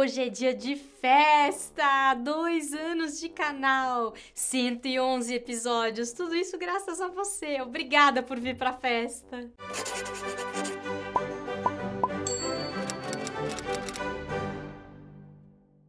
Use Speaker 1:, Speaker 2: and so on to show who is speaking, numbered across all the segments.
Speaker 1: Hoje é dia de festa! Dois anos de canal, 111 episódios, tudo isso graças a você. Obrigada por vir pra festa!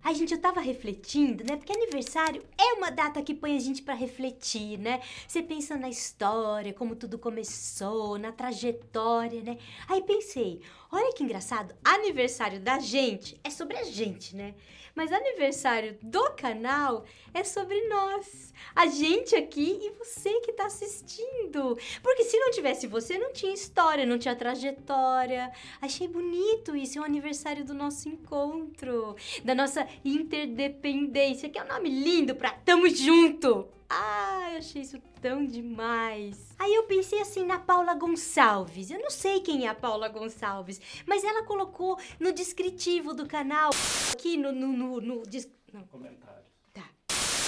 Speaker 1: Ai, gente, eu tava refletindo, né? Porque aniversário é uma data que põe a gente para refletir, né? Você pensa na história, como tudo começou, na trajetória, né? Aí pensei, olha que engraçado, aniversário da gente é sobre a gente, né? Mas aniversário do canal é sobre nós. A gente aqui e você que tá assistindo. Porque se não tivesse você, não tinha história, não tinha trajetória. Achei bonito isso, é o aniversário do nosso encontro, da nossa interdependência, que é um nome lindo pra tamo junto. Ah, eu achei isso tão demais. Aí eu pensei assim na Paula Gonçalves. Eu não sei quem é a Paula Gonçalves, mas ela colocou no descritivo do canal, aqui no. no, no, no
Speaker 2: não. Comentário.
Speaker 1: Tá.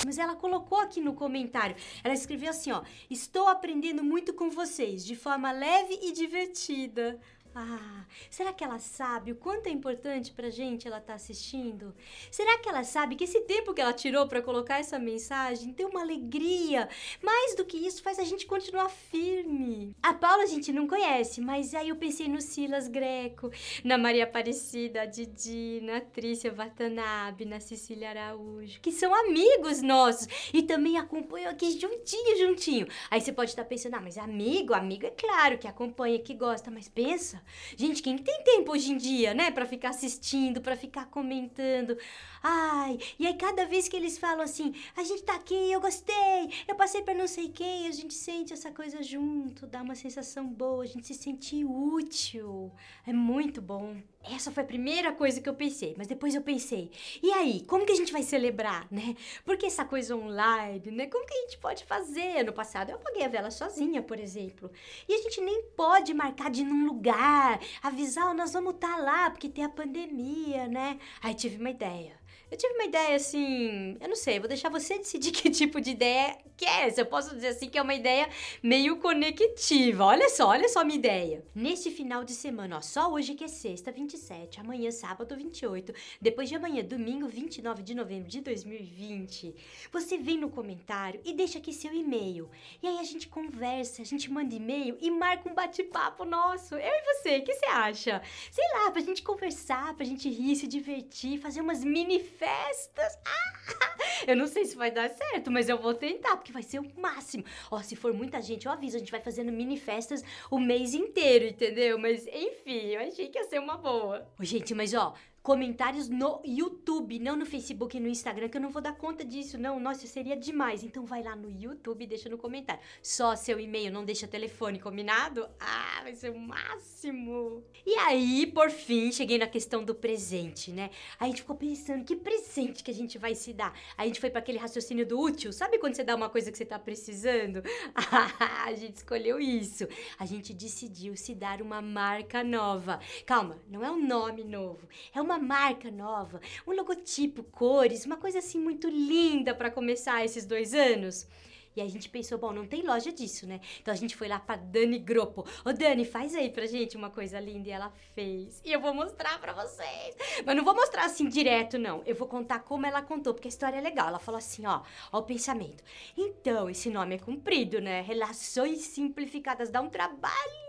Speaker 1: Mas ela colocou aqui no comentário. Ela escreveu assim, ó: "Estou aprendendo muito com vocês, de forma leve e divertida. Ah, será que ela sabe o quanto é importante pra gente ela tá assistindo? Será que ela sabe que esse tempo que ela tirou para colocar essa mensagem tem uma alegria? Mais do que isso, faz a gente continuar firme. A Paula a gente não conhece, mas aí eu pensei no Silas Greco, na Maria Aparecida, a Didi, na Trícia Watanabe, na Cecília Araújo, que são amigos nossos e também acompanham aqui juntinho, juntinho. Aí você pode estar pensando, ah, mas amigo, amigo é claro que acompanha, que gosta, mas pensa Gente, quem tem tempo hoje em dia, né, para ficar assistindo, para ficar comentando? Ai, e aí cada vez que eles falam assim, a gente tá aqui, eu gostei, eu passei para não sei quem, a gente sente essa coisa junto, dá uma sensação boa, a gente se sente útil. É muito bom. Essa foi a primeira coisa que eu pensei, mas depois eu pensei, e aí, como que a gente vai celebrar, né? Porque essa coisa online, né? Como que a gente pode fazer? No passado eu apaguei a vela sozinha, por exemplo. E a gente nem pode marcar de ir num lugar, avisar, oh, nós vamos estar tá lá porque tem a pandemia, né? Aí tive uma ideia. Eu tive uma ideia assim, eu não sei, vou deixar você decidir que tipo de ideia que é essa. Eu posso dizer assim que é uma ideia meio conectiva. Olha só, olha só a minha ideia. Nesse final de semana, ó, só hoje que é sexta, 27, amanhã sábado 28, depois de amanhã domingo 29 de novembro de 2020, você vem no comentário e deixa aqui seu e-mail. E aí a gente conversa, a gente manda e-mail e marca um bate-papo nosso. Eu e você, o que você acha? Sei lá, pra gente conversar, pra gente rir, se divertir, fazer umas mini festas. Ah, eu não sei se vai dar certo, mas eu vou tentar, porque vai ser o máximo. Ó, se for muita gente, eu aviso, a gente vai fazendo mini festas o mês inteiro, entendeu? Mas enfim, eu achei que ia ser uma boa. Gente, mas ó, comentários no YouTube, não no Facebook e no Instagram, que eu não vou dar conta disso, não. Nossa, seria demais. Então vai lá no YouTube e deixa no comentário. Só seu e-mail, não deixa telefone, combinado? Ah, vai ser o máximo. E aí, por fim, cheguei na questão do presente, né? A gente ficou pensando, que presente que a gente vai se dar? A gente foi para aquele raciocínio do útil. Sabe quando você dá uma coisa que você tá precisando? A gente escolheu isso. A gente decidiu se dar uma marca nova. Calma, não é um nome novo. É uma uma marca nova, um logotipo, cores, uma coisa assim muito linda para começar esses dois anos. E a gente pensou, bom, não tem loja disso, né? Então a gente foi lá pra Dani Gropo. Ô Dani, faz aí pra gente uma coisa linda. E ela fez. E eu vou mostrar pra vocês. Mas não vou mostrar assim direto, não. Eu vou contar como ela contou, porque a história é legal. Ela falou assim, ó, ó o pensamento. Então, esse nome é comprido, né? Relações simplificadas dá um trabalho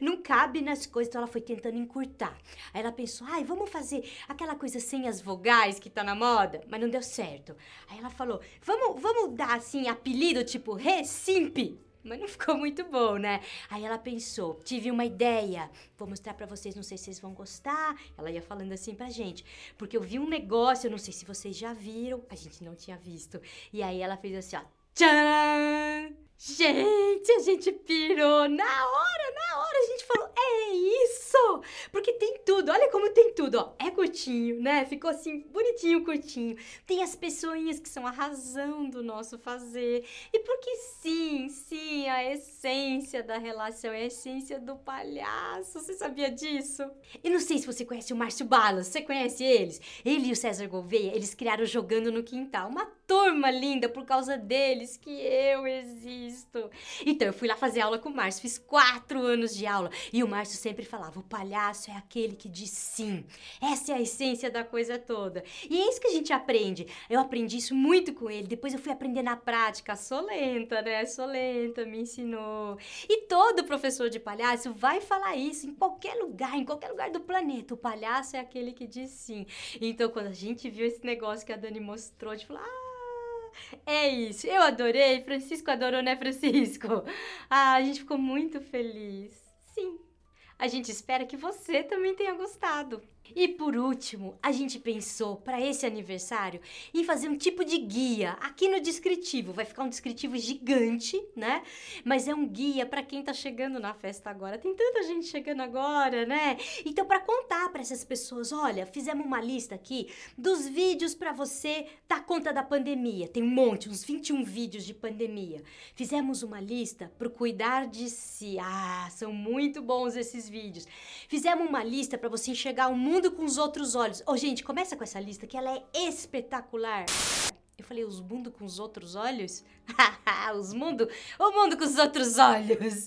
Speaker 1: não cabe nas coisas, então ela foi tentando encurtar. Aí ela pensou, ai, vamos fazer aquela coisa sem as vogais que tá na moda, mas não deu certo. Aí ela falou, vamos, vamos dar assim apelido tipo Recimp. Mas não ficou muito bom, né? Aí ela pensou, tive uma ideia, vou mostrar para vocês, não sei se vocês vão gostar. Ela ia falando assim pra gente, porque eu vi um negócio, eu não sei se vocês já viram, a gente não tinha visto. E aí ela fez assim, ó, tcharam! Gente, a gente pirou na hora, na hora a gente falou, é isso! Porque tem tudo, olha como tem tudo, ó. É curtinho, né? Ficou assim, bonitinho, curtinho. Tem as pessoinhas que são a razão do nosso fazer. E porque sim, sim, a essência da relação é a essência do palhaço. Você sabia disso? E não sei se você conhece o Márcio Balas, você conhece eles? Ele e o César Gouveia, eles criaram Jogando no Quintal, uma turma linda por causa deles que eu existo. Então, eu fui lá fazer aula com o Márcio, fiz quatro anos de aula. E o Márcio sempre falava: o palhaço é aquele que diz sim. Essa é a essência da coisa toda. E é isso que a gente aprende. Eu aprendi isso muito com ele. Depois eu fui aprender na prática. Sou lenta, né? Sou lenta, me ensinou. E todo professor de palhaço vai falar isso em qualquer lugar, em qualquer lugar do planeta. O palhaço é aquele que diz sim. Então, quando a gente viu esse negócio que a Dani mostrou, a gente falou: ah, é isso, eu adorei. Francisco adorou, né, Francisco? Ah, a gente ficou muito feliz. Sim, a gente espera que você também tenha gostado. E por último, a gente pensou para esse aniversário em fazer um tipo de guia aqui no descritivo. Vai ficar um descritivo gigante, né? Mas é um guia para quem tá chegando na festa agora. Tem tanta gente chegando agora, né? Então para contar para essas pessoas, olha, fizemos uma lista aqui dos vídeos para você dar conta da pandemia. Tem um monte, uns 21 vídeos de pandemia. Fizemos uma lista pro cuidar de si. Ah, são muito bons esses vídeos. Fizemos uma lista para você enxergar o mundo mundo com os outros olhos. Ô, oh, gente, começa com essa lista que ela é espetacular. Eu falei, os mundo com os outros olhos? os mundo, o mundo com os outros olhos.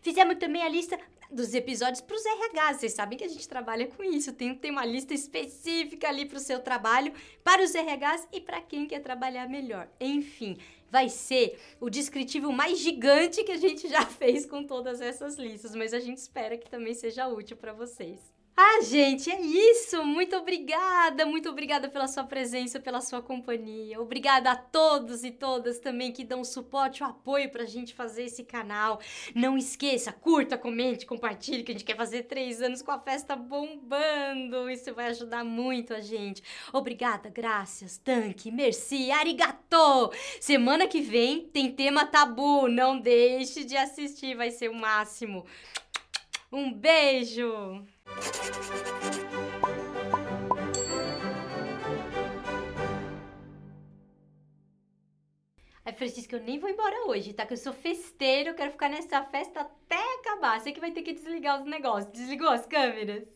Speaker 1: Fizemos também a lista dos episódios para os RH. Vocês sabem que a gente trabalha com isso. Tem, tem uma lista específica ali para o seu trabalho, para os RHs e para quem quer trabalhar melhor. Enfim, vai ser o descritivo mais gigante que a gente já fez com todas essas listas, mas a gente espera que também seja útil para vocês. Ah, gente, é isso. Muito obrigada, muito obrigada pela sua presença, pela sua companhia. Obrigada a todos e todas também que dão suporte, o apoio pra gente fazer esse canal. Não esqueça, curta, comente, compartilhe, que a gente quer fazer três anos com a festa bombando. Isso vai ajudar muito a gente. Obrigada, graças, tanque, merci, arigato. Semana que vem tem tema tabu. Não deixe de assistir, vai ser o máximo. Um beijo! Ai, Francisca, eu nem vou embora hoje, tá? Que eu sou festeiro, quero ficar nessa festa até acabar. Você que vai ter que desligar os negócios. Desligou as câmeras?